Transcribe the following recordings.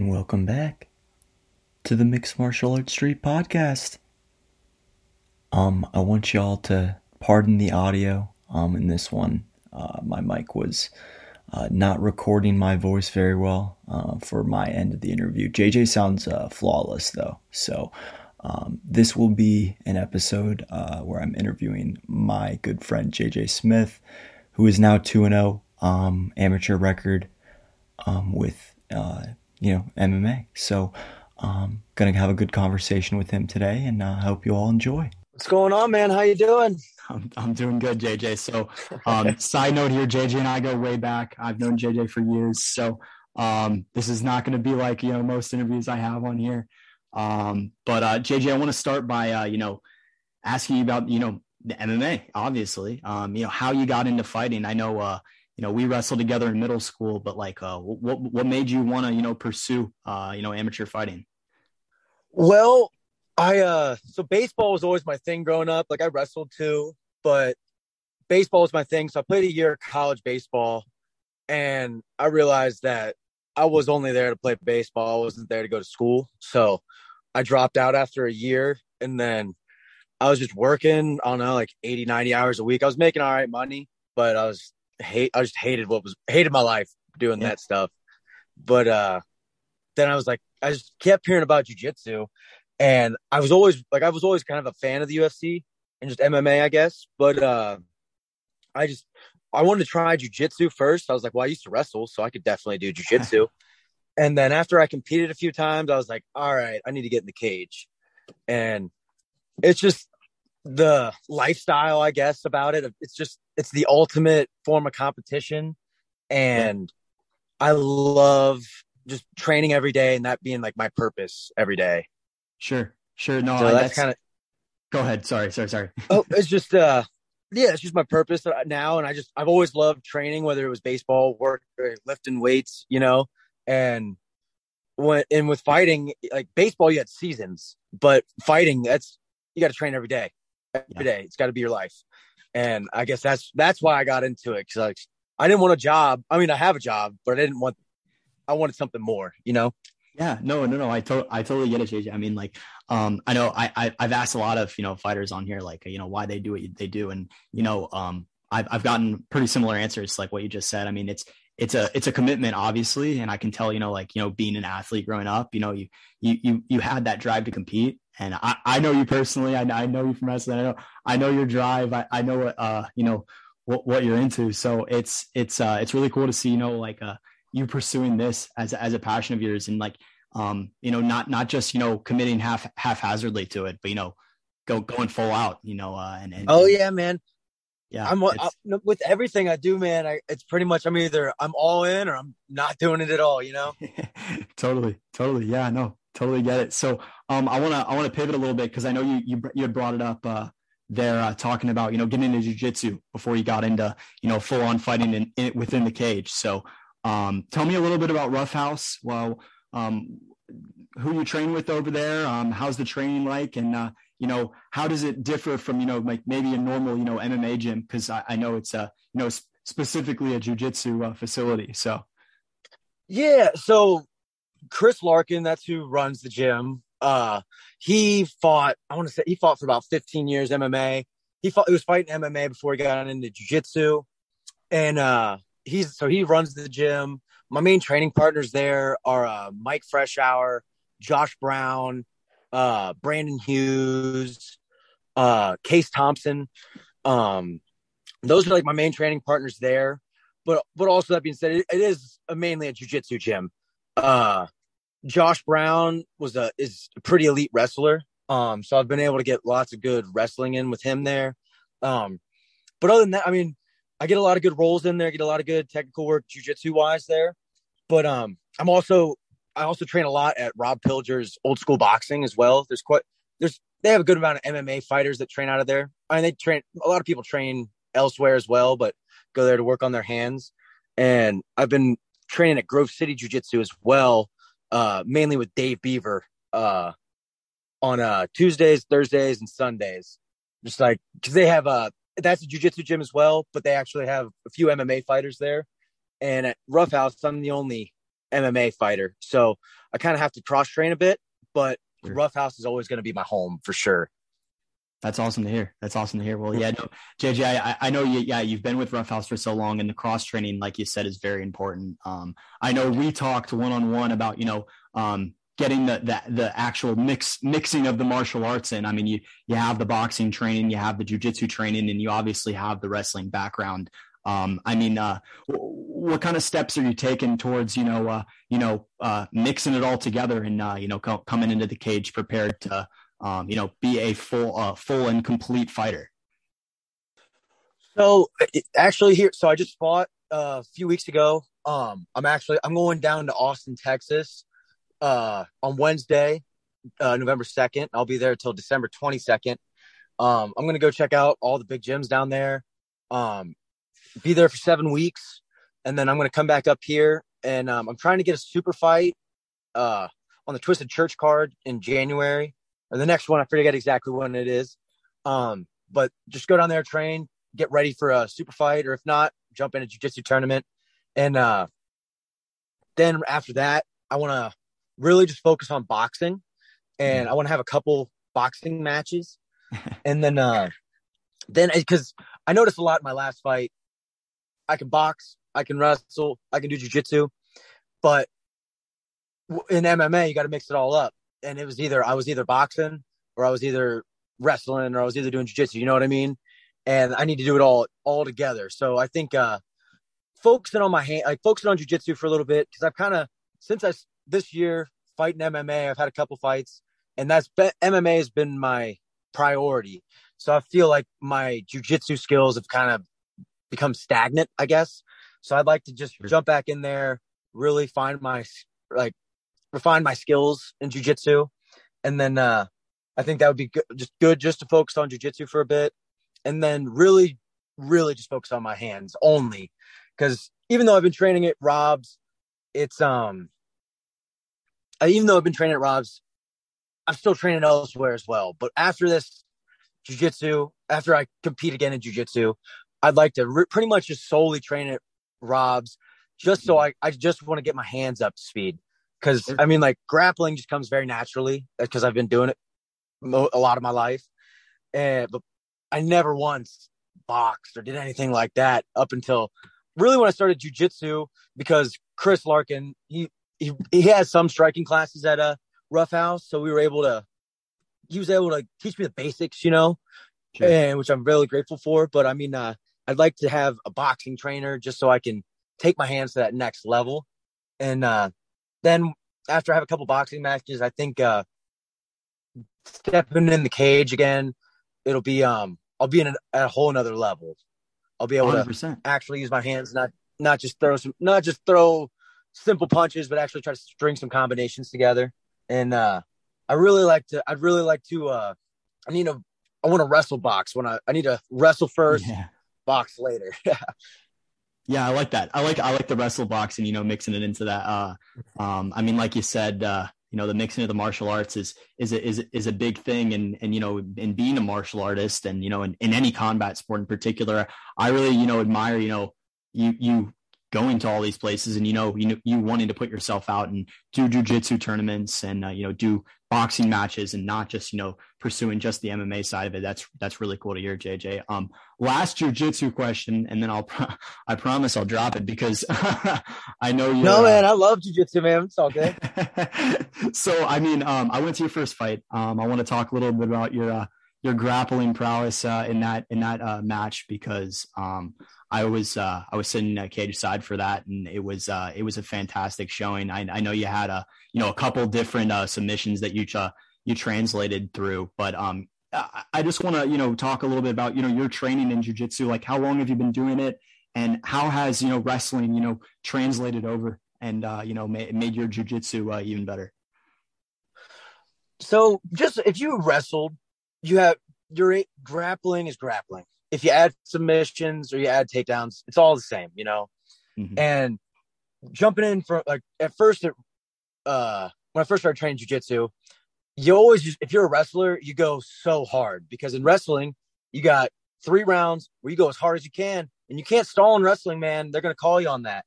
and welcome back to the Mixed Martial Arts Street podcast. Um, I want y'all to pardon the audio. Um, in this one, uh, my mic was uh, not recording my voice very well uh, for my end of the interview. JJ sounds uh, flawless though, so um, this will be an episode uh, where I'm interviewing my good friend JJ Smith, who is now two and zero um, amateur record um, with uh, you know MMA. So, um, gonna have a good conversation with him today, and I hope you all enjoy. What's going on, man? How you doing? I'm, I'm doing good, JJ. So, um, side note here, JJ and I go way back. I've known JJ for years. So, um, this is not going to be like, you know, most interviews I have on here. Um, but, uh, JJ, I want to start by, uh, you know, asking you about, you know, the MMA, obviously, um, you know, how you got into fighting. I know, uh, you know, we wrestled together in middle school, but like, uh, what, what made you want to, you know, pursue, uh, you know, amateur fighting? Well, I uh so baseball was always my thing growing up. Like I wrestled too, but baseball was my thing. So I played a year of college baseball and I realized that I was only there to play baseball. I wasn't there to go to school. So I dropped out after a year and then I was just working, I don't know, like 80, 90 hours a week. I was making all right money, but I was hate I just hated what was hated my life doing yeah. that stuff. But uh then I was like I just kept hearing about jujitsu and I was always like I was always kind of a fan of the UFC and just MMA, I guess. But uh I just I wanted to try jujitsu first. I was like, well, I used to wrestle, so I could definitely do jujitsu. and then after I competed a few times, I was like, all right, I need to get in the cage. And it's just the lifestyle, I guess, about it. It's just it's the ultimate form of competition. And I love just training every day and that being like my purpose every day. Sure. Sure. No, so that's, that's kind of go ahead. Sorry, sorry, sorry. oh, it's just uh yeah, it's just my purpose now. And I just, I've always loved training, whether it was baseball, work, lifting weights, you know, and when, and with fighting, like baseball, you had seasons, but fighting, that's, you got to train every day, every yeah. day. It's got to be your life. And I guess that's, that's why I got into it. Cause like, I didn't want a job. I mean, I have a job, but I didn't want, I wanted something more, you know? Yeah, no, no, no. I to- I totally get it, JJ. I mean, like, um, I know I, I I've asked a lot of you know fighters on here, like, you know, why they do what they do, and you know, um, I've I've gotten pretty similar answers, like what you just said. I mean, it's it's a it's a commitment, obviously, and I can tell, you know, like you know, being an athlete growing up, you know, you you you you had that drive to compete, and I I know you personally. I I know you from wrestling. I know I know your drive. I I know what uh you know what what you're into. So it's it's uh it's really cool to see, you know, like uh you pursuing this as as a passion of yours and like um you know not not just you know committing half haphazardly to it but you know go going full out you know uh and, and oh yeah man yeah i'm I, with everything i do man I, it's pretty much i'm either i'm all in or i'm not doing it at all you know totally totally yeah no totally get it so um i want to i want to pivot a little bit because i know you you you had brought it up uh there uh, talking about you know getting into jiu-jitsu before you got into you know full on fighting in, in within the cage so um, tell me a little bit about Roughhouse. Well, um, who you train with over there? Um, how's the training like? And uh, you know, how does it differ from you know like maybe a normal you know MMA gym? Because I, I, know it's a you know sp- specifically a jujitsu uh, facility. So yeah, so Chris Larkin, that's who runs the gym. Uh, he fought. I want to say he fought for about 15 years MMA. He fought. He was fighting MMA before he got into jujitsu, and uh, he's so he runs the gym. My main training partners there are uh, Mike Freshour, Josh Brown, uh, Brandon Hughes, uh, Case Thompson. Um, those are like my main training partners there. But but also that being said, it, it is a, mainly a jujitsu gym. Uh, Josh Brown was a is a pretty elite wrestler. Um, so I've been able to get lots of good wrestling in with him there. Um, but other than that, I mean, I get a lot of good rolls in there, get a lot of good technical work jujitsu wise there. But um, I'm also I also train a lot at Rob Pilger's old school boxing as well. There's quite there's they have a good amount of MMA fighters that train out of there. I mean, they train a lot of people train elsewhere as well, but go there to work on their hands. And I've been training at Grove City Jiu Jitsu as well, uh, mainly with Dave Beaver uh, on uh, Tuesdays, Thursdays, and Sundays. Just like because they have a that's a jujitsu gym as well, but they actually have a few MMA fighters there. And at Roughhouse, I'm the only MMA fighter. So I kind of have to cross train a bit, but sure. Roughhouse is always going to be my home for sure. That's awesome to hear. That's awesome to hear. Well, yeah, no, JJ, I, I know you. Yeah, you've been with Roughhouse for so long, and the cross training, like you said, is very important. Um, I know we talked one on one about you know um, getting the, the the actual mix mixing of the martial arts in. I mean, you you have the boxing training, you have the jujitsu training, and you obviously have the wrestling background. Um, I mean, uh, what kind of steps are you taking towards you know uh, you know uh, mixing it all together and uh, you know co- coming into the cage prepared to um, you know, be a full, uh, full and complete fighter? So actually here, so I just fought uh, a few weeks ago. Um, I'm actually, I'm going down to Austin, Texas, on Wednesday, November 2nd. I'll be there till December 22nd. Um, I'm to go check out all the big gyms down there. Um, be there for seven weeks. And then I'm going to come back up here and, um, I'm trying to get a super fight, uh, on the Twisted Church card in January or the next one. I forget exactly when it is. Um, but just go down there, train, get ready for a super fight, or if not, jump in a jiu-jitsu tournament. And uh, then after that, I want to really just focus on boxing, and I want to have a couple boxing matches, and then uh, then because I noticed a lot in my last fight, I can box, I can wrestle, I can do jiu-jitsu, but in MMA you got to mix it all up and it was either I was either boxing or I was either wrestling or I was either doing jiu-jitsu, you know what I mean? And I need to do it all all together. So I think uh focusing on my hand like focusing on jiu-jitsu for a little bit because I've kind of since I this year fighting MMA, I've had a couple fights and that's been, MMA has been my priority. So I feel like my jiu-jitsu skills have kind of become stagnant, I guess. So I'd like to just jump back in there, really find my like refine my skills in jujitsu. And then uh, I think that would be good, just good just to focus on jujitsu for a bit. And then really, really just focus on my hands only. Because even though I've been training at Rob's, it's, um, even though I've been training at Rob's, I'm still training elsewhere as well. But after this jujitsu, after I compete again in jujitsu, I'd like to re- pretty much just solely train at Rob's just so I, I just want to get my hands up to speed because I mean, like grappling just comes very naturally because uh, I've been doing it a lot of my life, and but I never once boxed or did anything like that up until really when I started jujitsu because Chris Larkin he he he has some striking classes at a Roughhouse, so we were able to he was able to teach me the basics, you know, sure. and which I'm really grateful for. But I mean, uh, I'd like to have a boxing trainer just so I can take my hands to that next level. And uh, then after I have a couple boxing matches, I think uh stepping in the cage again, it'll be um I'll be in a, at a whole another level. I'll be able 100%. to actually use my hands, not not just throw some, not just throw simple punches, but actually try to string some combinations together. And uh I really like to. I'd really like to. uh I need to. I want to wrestle box. When I I need to wrestle first, yeah. Box later. Yeah, I like that. I like I like the wrestle box and you know, mixing it into that. Uh, um, I mean, like you said, uh, you know, the mixing of the martial arts is is a, is is a big thing, and and you know, in being a martial artist, and you know, in, in any combat sport in particular, I really you know admire you know you you going to all these places and you know you know you wanting to put yourself out and do jujitsu tournaments and uh, you know do boxing matches and not just you know pursuing just the MMA side of it. That's that's really cool to hear, JJ. Um, last jujitsu question, and then I'll I promise I'll drop it because I know you. No, man, I love jujitsu, man. It's all good. so I mean, um, I went to your first fight. Um, I want to talk a little bit about your uh, your grappling prowess uh, in that in that uh, match because um, I was uh, I was sitting cage side for that, and it was uh, it was a fantastic showing. I, I know you had a you know a couple different uh, submissions that you uh, you translated through, but um, I just want to you know talk a little bit about you know your training in jujitsu. Like, how long have you been doing it, and how has you know wrestling you know translated over and uh, you know made, made your jujitsu uh, even better? So, just if you wrestled, you have your grappling is grappling if you add submissions or you add takedowns, it's all the same, you know. Mm-hmm. And jumping in for like at first, it, uh, when I first started training jujitsu, you always just if you're a wrestler, you go so hard because in wrestling, you got three rounds where you go as hard as you can, and you can't stall in wrestling, man. They're gonna call you on that.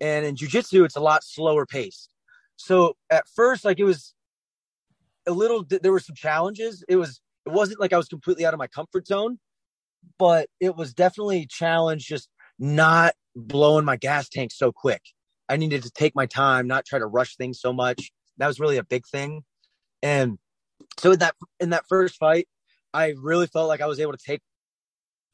and in jujitsu, it's a lot slower paced. So at first, like it was a little. There were some challenges. It was. It wasn't like I was completely out of my comfort zone, but it was definitely a challenge. Just not blowing my gas tank so quick. I needed to take my time, not try to rush things so much. That was really a big thing. And so in that in that first fight, I really felt like I was able to take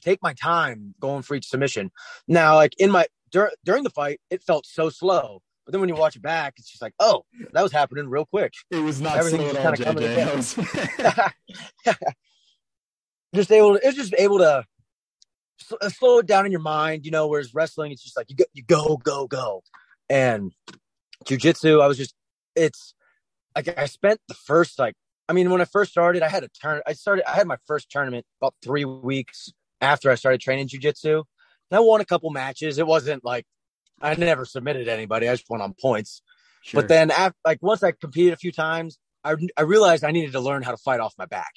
take my time going for each submission. Now, like in my dur- during the fight, it felt so slow. But then when you watch it back, it's just like, oh, that was happening real quick. It was not Everything slow at all, JJ. Was... just able, to, it's just able to uh, slow it down in your mind, you know. Whereas wrestling, it's just like you go, you go, go, go. And jujitsu, I was just, it's like I spent the first like, I mean, when I first started, I had a turn. I started, I had my first tournament about three weeks after I started training jujitsu. And I won a couple matches. It wasn't like I never submitted anybody. I just went on points. Sure. But then, after, like once I competed a few times, I I realized I needed to learn how to fight off my back.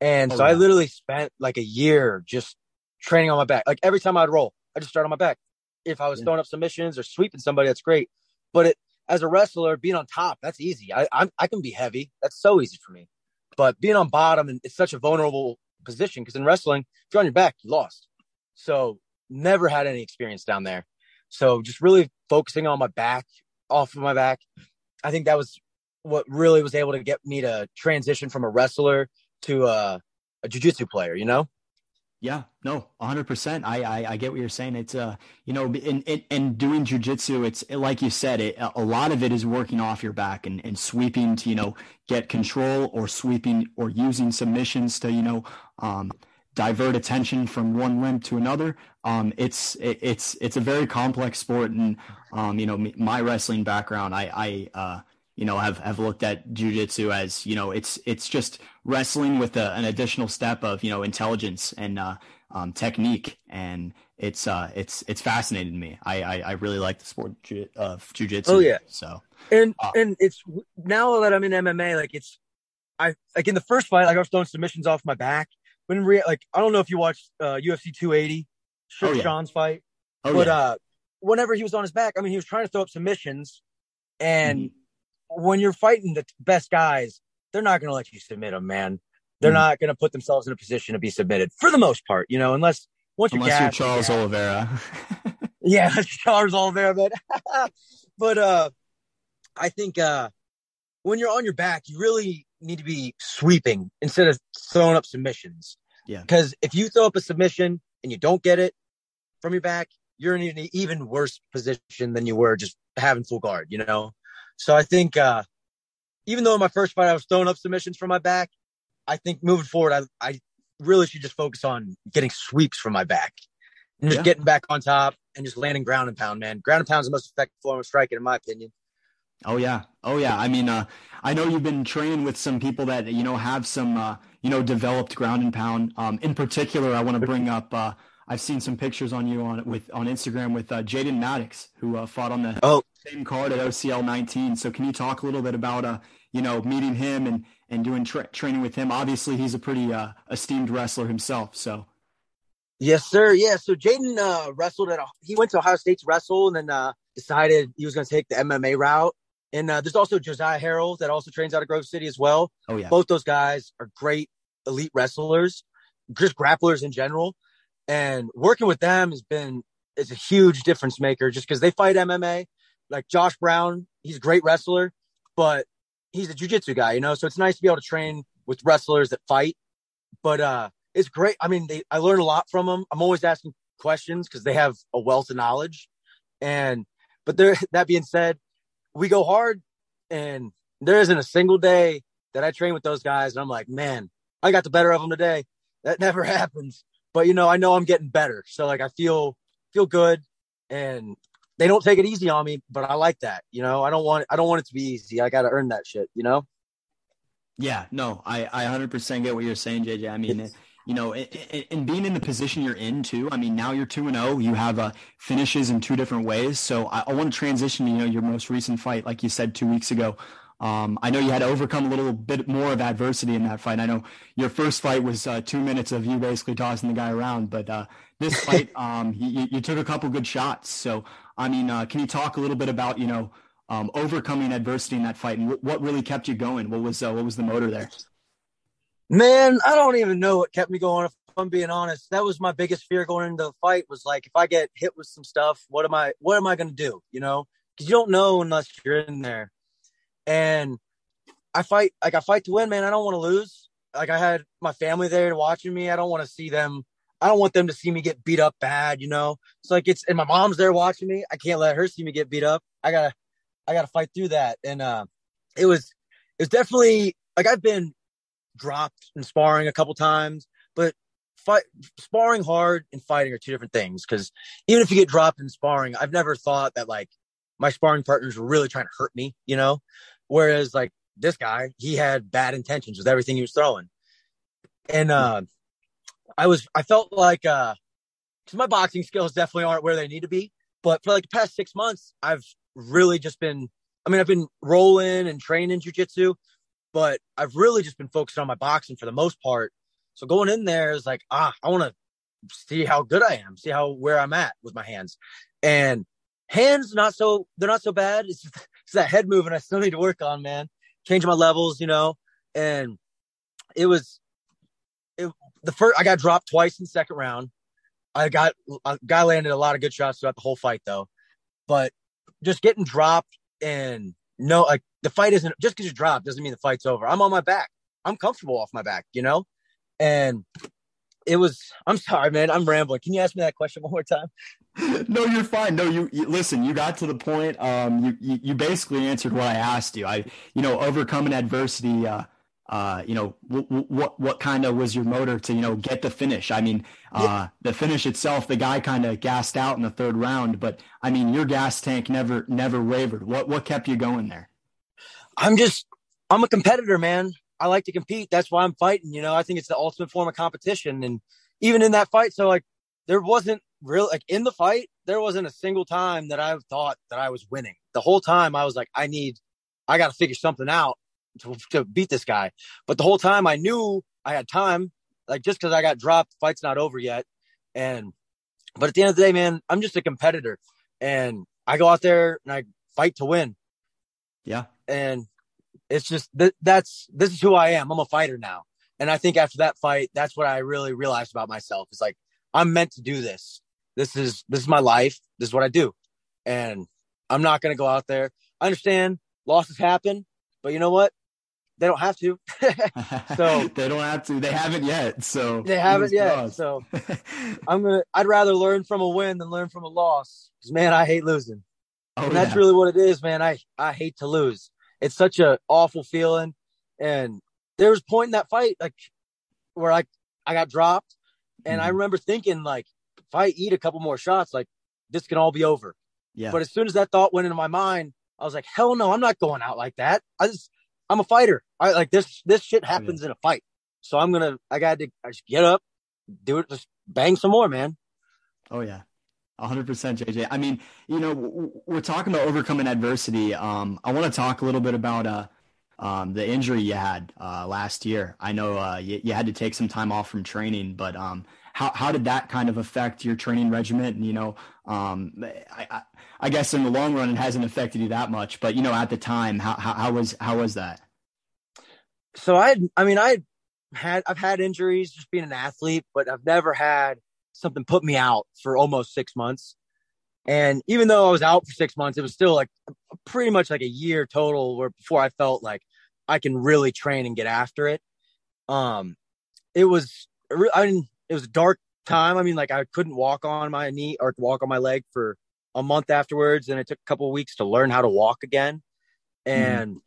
And oh, so yeah. I literally spent like a year just training on my back. Like every time I'd roll, I just start on my back. If I was yeah. throwing up submissions or sweeping somebody, that's great. But it, as a wrestler, being on top, that's easy. I I'm, I can be heavy. That's so easy for me. But being on bottom and it's such a vulnerable position because in wrestling, if you're on your back, you lost. So never had any experience down there. So just really focusing on my back, off of my back. I think that was what really was able to get me to transition from a wrestler to a, a jujitsu player, you know? Yeah, no, hundred percent. I, I, I get what you're saying. It's uh, you know, in in, in doing jujitsu, it's like you said, it a lot of it is working off your back and, and sweeping to you know get control or sweeping or using submissions to you know um, divert attention from one limb to another. Um, it's it, it's it's a very complex sport, and um, you know, my wrestling background, I I uh, you know have have looked at jujitsu as you know it's it's just wrestling with a, an additional step of you know intelligence and uh, um, technique. And it's uh it's it's fascinated me. I i, I really like the sport of jujitsu oh yeah. So and uh, and it's now that i'm in mma like it's i like in the first fight like i was throwing submissions off my back when re- like i don't know if you watched uh ufc 280 oh, yeah. sean's fight oh, but yeah. uh whenever he was on his back i mean he was trying to throw up submissions and mm-hmm when you're fighting the best guys, they're not going to let you submit them, man. They're mm. not going to put themselves in a position to be submitted for the most part, you know, unless once unless you're, gassed, you're Charles yeah. Oliveira. yeah, Charles Oliveira, but but uh, I think uh, when you're on your back, you really need to be sweeping instead of throwing up submissions. Yeah, because if you throw up a submission and you don't get it from your back, you're in an even worse position than you were just having full guard. You know, so I think uh, even though in my first fight I was throwing up submissions from my back, I think moving forward I I really should just focus on getting sweeps from my back and just yeah. getting back on top and just landing ground and pound, man. Ground and pound is the most effective form of striking, in my opinion. Oh yeah, oh yeah. I mean, uh, I know you've been training with some people that you know have some uh, you know developed ground and pound. Um, in particular, I want to bring up. Uh, I've seen some pictures on you on with on Instagram with uh, Jaden Maddox, who uh, fought on the oh. same card at OCL 19. So can you talk a little bit about uh, you know meeting him and and doing tra- training with him? Obviously, he's a pretty uh, esteemed wrestler himself. So. Yes, sir. Yeah. So Jaden uh, wrestled at a, he went to Ohio State to wrestle and then uh, decided he was going to take the MMA route. And uh, there's also Josiah Harold that also trains out of Grove City as well. Oh yeah. Both those guys are great elite wrestlers, just grapplers in general and working with them has been is a huge difference maker just because they fight MMA. Like Josh Brown, he's a great wrestler, but he's a jujitsu guy, you know. So it's nice to be able to train with wrestlers that fight. But uh it's great. I mean, they I learn a lot from them. I'm always asking questions because they have a wealth of knowledge. And but there that being said, we go hard and there isn't a single day that I train with those guys and I'm like, man, I got the better of them today. That never happens but you know, I know I'm getting better. So like I feel feel good and they don't take it easy on me, but I like that. You know, I don't want I don't want it to be easy. I got to earn that shit, you know? Yeah, no, I I 100% get what you're saying, JJ. I mean, you know, and being in the position you're in too. I mean, now you're 2 and 0, you have uh, finishes in two different ways. So I, I want to transition to, you know, your most recent fight like you said 2 weeks ago. Um, I know you had to overcome a little bit more of adversity in that fight. I know your first fight was uh, two minutes of you basically tossing the guy around, but uh, this fight, um, you, you, took a couple good shots. So I mean, uh, can you talk a little bit about you know um, overcoming adversity in that fight and what really kept you going? What was uh, what was the motor there? Man, I don't even know what kept me going. If I'm being honest, that was my biggest fear going into the fight. Was like, if I get hit with some stuff, what am I? What am I going to do? You know, because you don't know unless you're in there. And I fight like I fight to win, man. I don't want to lose. Like I had my family there watching me. I don't want to see them. I don't want them to see me get beat up bad. You know, it's like it's and my mom's there watching me. I can't let her see me get beat up. I gotta, I gotta fight through that. And uh, it was, it was definitely like I've been dropped in sparring a couple times, but fight sparring hard and fighting are two different things. Because even if you get dropped in sparring, I've never thought that like my sparring partners were really trying to hurt me, you know. Whereas like this guy, he had bad intentions with everything he was throwing, and uh, I was I felt like uh, cause my boxing skills definitely aren't where they need to be. But for like the past six months, I've really just been. I mean, I've been rolling and training jujitsu, but I've really just been focused on my boxing for the most part. So going in there is like, ah, I want to see how good I am, see how where I'm at with my hands, and hands not so they're not so bad. It's, just, it's that head movement I still need to work on, man. Change my levels, you know, and it was it, the first. I got dropped twice in second round. I got a guy landed a lot of good shots throughout the whole fight though, but just getting dropped and no, like the fight isn't just because you drop doesn't mean the fight's over. I'm on my back. I'm comfortable off my back, you know? And it was, I'm sorry, man. I'm rambling. Can you ask me that question one more time? no, you're fine. No, you, you, listen, you got to the point. Um, you, you, you basically answered what I asked you. I, you know, overcoming adversity, uh, uh, you know, what what what kind of was your motor to you know get the finish? I mean, uh, yeah. the finish itself, the guy kind of gassed out in the third round, but I mean, your gas tank never never wavered. What what kept you going there? I'm just I'm a competitor, man. I like to compete. That's why I'm fighting. You know, I think it's the ultimate form of competition, and even in that fight, so like there wasn't real like in the fight, there wasn't a single time that I thought that I was winning. The whole time I was like, I need, I got to figure something out to, to beat this guy. But the whole time I knew I had time. Like just because I got dropped, fight's not over yet. And but at the end of the day, man, I'm just a competitor, and I go out there and I fight to win. Yeah. And it's just that that's this is who I am. I'm a fighter now. And I think after that fight, that's what I really realized about myself. It's like I'm meant to do this. This is this is my life. This is what I do. And I'm not gonna go out there. I understand losses happen, but you know what? they don't have to. so they don't have to. They haven't yet. So they haven't yet. Lost. So I'm gonna. I'd rather learn from a win than learn from a loss. Because man, I hate losing. Oh, and that's yeah. really what it is, man. I I hate to lose. It's such a awful feeling. And there was a point in that fight, like where I I got dropped, and mm-hmm. I remember thinking like, if I eat a couple more shots, like this can all be over. Yeah. But as soon as that thought went into my mind, I was like, hell no, I'm not going out like that. I just I'm a fighter. I like this. This shit happens yeah. in a fight. So I'm gonna. I got to. I just get up, do it, just bang some more, man. Oh yeah. 100% JJ. I mean, you know, we're talking about overcoming adversity. Um, I want to talk a little bit about uh, um, the injury you had uh, last year. I know uh, you, you, had to take some time off from training, but um, how how did that kind of affect your training regimen? And you know, um, I, I, I guess in the long run it hasn't affected you that much, but you know, at the time, how how, how was how was that? So I I mean I had I've had injuries just being an athlete, but I've never had something put me out for almost six months. And even though I was out for six months, it was still like pretty much like a year total where before I felt like I can really train and get after it. Um, it was, I mean, it was a dark time. I mean, like I couldn't walk on my knee or walk on my leg for a month afterwards, and it took a couple weeks to learn how to walk again. Mm-hmm. And mm.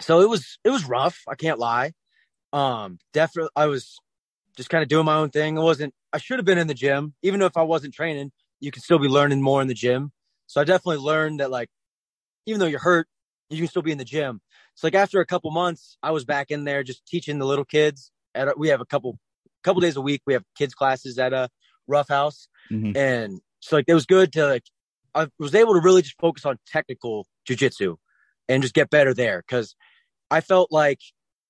so it was it was rough. I can't lie. Um, definitely, I was just kind of doing my own thing. It wasn't. I should have been in the gym, even though if I wasn't training. You can still be learning more in the gym. So I definitely learned that, like, even though you're hurt, you can still be in the gym. So like after a couple months, I was back in there just teaching the little kids. At we have a couple couple days a week. We have kids classes at a Roughhouse. Mm-hmm. And so like, it was good to like, I was able to really just focus on technical jujitsu and just get better there. Cause I felt like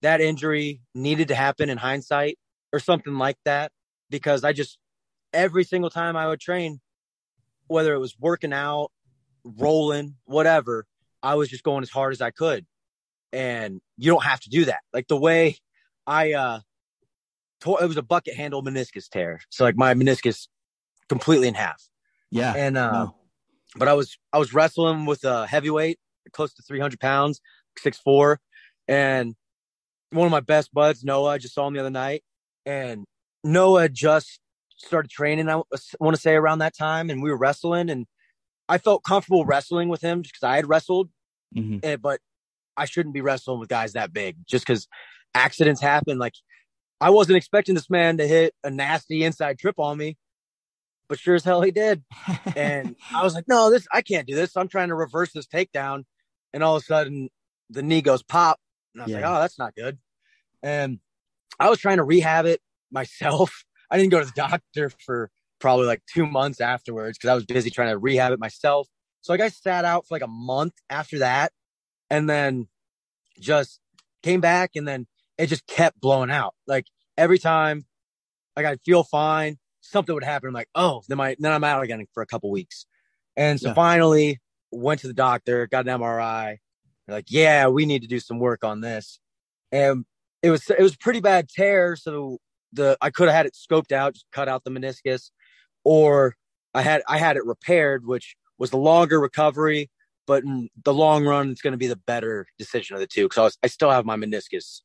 that injury needed to happen in hindsight or something like that. Because I just, every single time I would train, whether it was working out rolling, whatever. I was just going as hard as I could. And you don't have to do that. Like the way I uh tore it was a bucket handle meniscus tear. So like my meniscus completely in half. Yeah. And uh no. but I was I was wrestling with a heavyweight, close to 300 pounds, six four, and one of my best buds, Noah, I just saw him the other night, and Noah just started training. I want to say around that time, and we were wrestling, and I felt comfortable wrestling with him because I had wrestled, Mhm. eh, but I shouldn't be wrestling with guys that big just because accidents happen. Like I wasn't expecting this man to hit a nasty inside trip on me, but sure as hell he did. And I was like, no, this I can't do this. I'm trying to reverse this takedown, and all of a sudden the knee goes pop, and I was like, oh, that's not good. And I was trying to rehab it myself. I didn't go to the doctor for probably like two months afterwards because I was busy trying to rehab it myself. So like I sat out for like a month after that, and then just came back, and then it just kept blowing out. Like every time, like I'd feel fine, something would happen. I'm like, oh, then my then I'm out again for a couple weeks, and so Yeah. finally went to the doctor, got an MRI. They're like, yeah, we need to do some work on this, and it was it was pretty bad tear. So the I could have had it scoped out, just cut out the meniscus, or I had I had it repaired, which was the longer recovery, but in the long run, it's going to be the better decision of the two because I, I still have my meniscus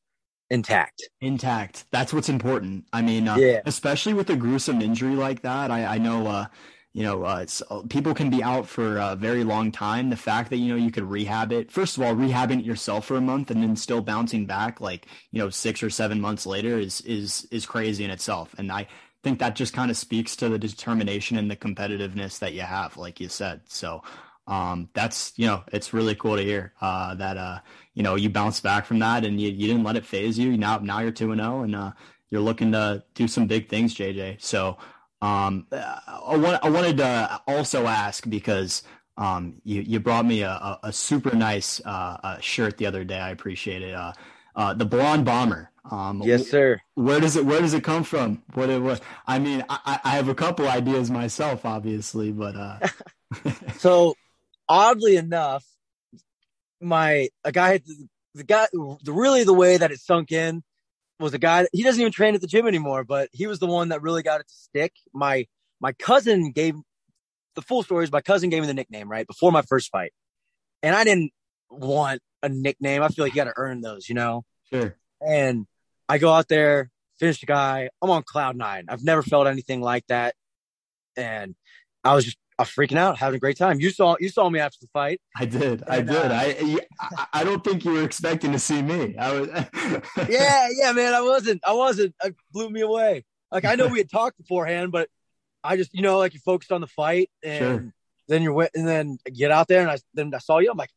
intact. intact. That's what's important. I mean, uh, Yeah. especially with a gruesome injury like that. I, I know, uh, you know, uh, uh, people can be out for a very long time. The fact that you know you could rehab it, first of all, rehabbing it yourself for a month and then still bouncing back like you know six or seven months later is is is crazy in itself. And I think that just kind of speaks to the determination and the competitiveness that you have, like you said. So. Um, that's you know, it's really cool to hear uh, that uh, you know you bounced back from that and you, you didn't let it phase you. Now now you're two and zero and uh, you're looking to do some big things, JJ. So um, I, want, I wanted to also ask because um, you you brought me a, a, a super nice uh, uh, shirt the other day. I appreciate it. Uh, uh, the blonde bomber. Um, Yes, sir. where does it Where does it come from? What it was? I mean, I, I have a couple ideas myself, obviously, but uh, So oddly enough, my a guy the guy the really the way that it sunk in was a guy he doesn't even train at the gym anymore, but he was the one that really got it to stick. My my cousin gave the full story is my cousin gave me the nickname right before my first fight, and I didn't want a nickname. I feel like you got to earn those, you know. sure. And I go out there, finish the guy. I'm on cloud nine. I've never felt anything like that, and I was just I was freaking out, having a great time. You saw you saw me after the fight. I did. I And, did. uh, I, I I don't think you were expecting to see me. I was. yeah, yeah, man. I wasn't. I wasn't. It blew me away. Like I know we had talked beforehand, but I just, you know, like you focused on the fight, and Sure. then you're, wi- and then I get out there, and I then I saw you. I'm like,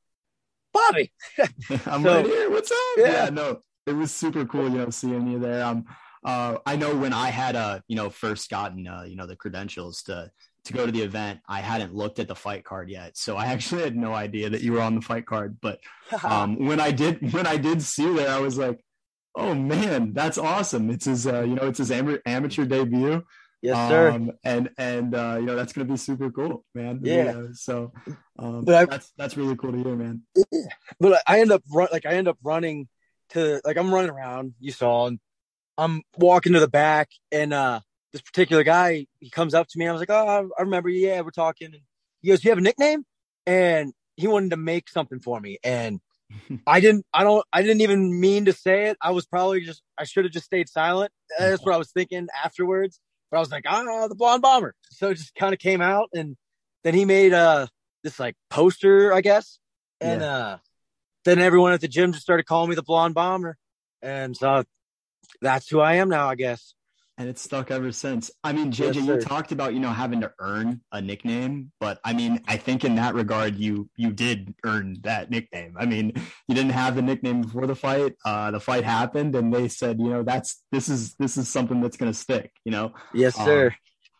Bobby. I'm So- right here. What's up? Yeah. Yeah. no, it was super cool, you know, seeing you there. Um, uh, I know when I had, uh, you know, first gotten, uh, you know, the credentials to to go to the event, I hadn't looked at the fight card yet, so I actually had no idea that you were on the fight card. But um, when I did, when I did see you there, I was like, oh man, that's awesome! It's his, uh, you know, it's his am- amateur debut. yes, sir. Um, and and uh, you know that's gonna be super cool, man. Yeah. so um, But I- that's that's really cool to hear, man. but I end up run like I end up running to like I'm running around. You saw, and I'm walking to the back, and uh this particular guy he comes up to me. I was like, oh, I, remember you. Yeah, we're talking. And he goes, "Do you have a nickname?" And he wanted to make something for me, and I didn't. I don't. I didn't even mean to say it. I was probably just. I should have just stayed silent. That's what I was thinking afterwards. But I was like, ah, the blonde bomber. So it just kind of came out, and then he made uh this like poster, I guess, and uh then everyone at the gym just started calling me the blonde bomber, and so that's who I am now, I guess. And it's stuck ever since. I mean, Yes, JJ, you talked about you know having to earn a nickname, but I mean, I think in that regard, you you did earn that nickname. I mean, you didn't have the nickname before the fight. Uh, the fight happened, and they said, you know, that's this is this is something that's gonna stick. You know, Yes, Um, sir.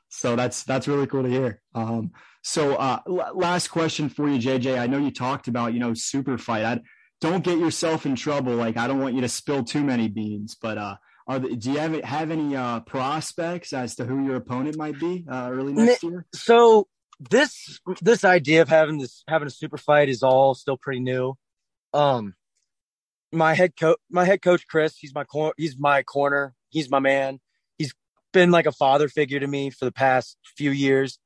so that's that's really cool to hear. Um, so uh, l- last question for you, JJ. I know you talked about you know super fight. I, don't get yourself in trouble. Like I don't want you to spill too many beans, but uh, are the, do you have have any uh, prospects as to who your opponent might be uh, early next year? so this this idea of having this having a super fight is all still pretty new. Um, my head coach, my head coach Chris, he's my cor- he's my corner, he's my man. He's been like a father figure to me for the past few years.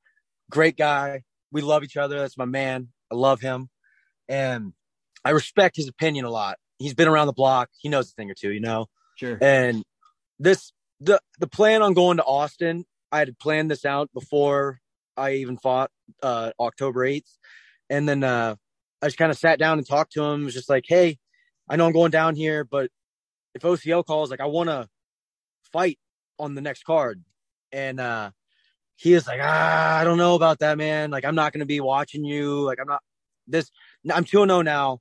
Great guy. We love each other. That's my man. I love him, and I respect his opinion a lot. He's been around the block. He knows a thing or two, you know. Sure. And this the the plan on going to Austin, I had planned this out before I even fought uh October 8th. And then uh I just kind of sat down and talked to him. It was just like, hey, I know I'm going down here, but if OCL calls, like I want to fight on the next card. And uh he is like, ah, I don't know about that, man. Like I'm not gonna be watching you. Like I'm not this I'm 2 0 now.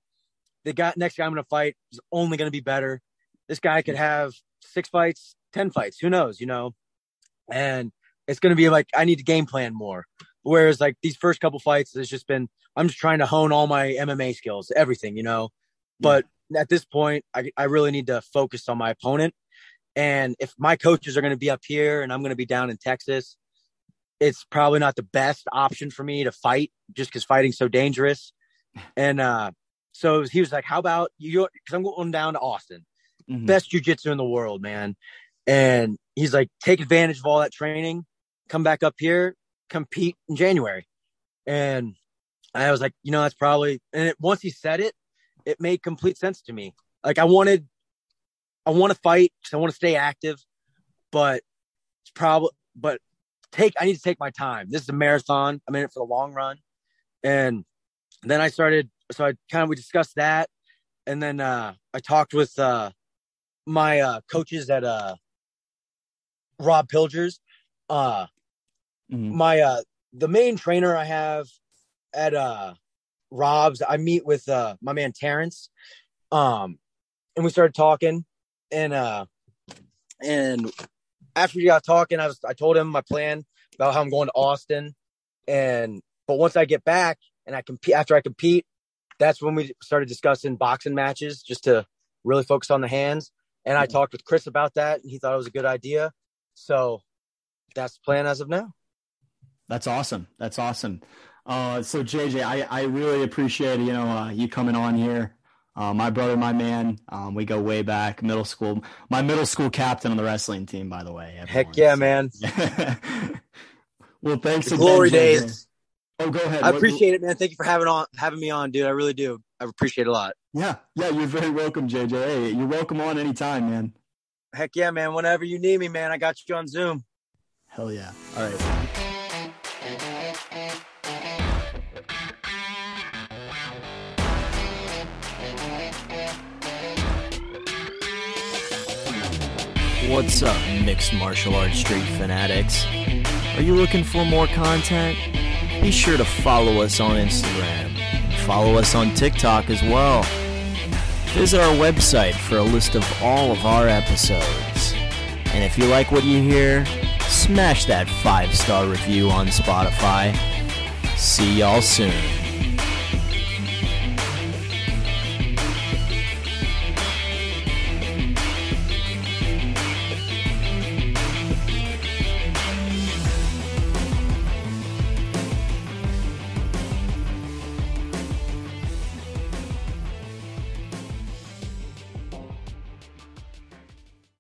The guy next guy I'm gonna fight is only gonna be better. This guy could have six fights, ten fights, who knows, you know? And it's gonna be like I need to game plan more. Whereas like these first couple fights, it's just been I'm just trying to hone all my MMA skills, everything, you know. But at this point, I I really need to focus on my opponent. And if my coaches are going to be up here and I'm going to be down in Texas, it's probably not the best option for me to fight just because fighting's so dangerous. And uh, so he was like, "How about you?" Because I'm going down to Austin, Mhm. best jujitsu in the world, man. And he's like, take advantage of all that training, come back up here, compete in January. And I was like, you know, that's probably. And it, once he said it, it made complete sense to me. Like I wanted, I want to fight I want to stay active, but it's probably, but take. I need to take my time. This is a marathon. I'm in it for the long run. And then I started. So I kind of we discussed that, and then uh I talked with uh my uh coaches at uh Rob Pilgers. Uh Mhm. my uh the main trainer I have at uh Rob's, I meet with uh my man Terrence. Um and we started talking and uh and after we got talking, I was I told him my plan about how I'm going to Austin. And but once I get back and I compete after I compete, that's when we started discussing boxing matches just to really focus on the hands. And I talked with Chris about that and he thought it was a good idea. So that's the plan as of now. That's awesome. That's awesome. Uh, so JJ, I, I really appreciate you know uh, you coming on here. Uh, my brother, my man, um, we go way back, middle school. My middle school captain on the wrestling team, by the way. Heck yeah, man. well, thanks The again, glory JJ. days. Oh, go ahead. I What- appreciate it, man. Thank you for having on having me on, dude. I really do. I appreciate it a lot. Yeah, yeah, you're very welcome, JJ. Hey, you're welcome on anytime, man. Heck yeah, man. Whenever you need me, man, I got you on Zoom. Hell yeah. All right. What's up, mixed martial arts street fanatics? Are you looking for more content? Be sure to follow us on Instagram follow us on TikTok as well. Visit our website for a list of all of our episodes. And if you like what you hear, smash that five star review on Spotify. See y'all soon.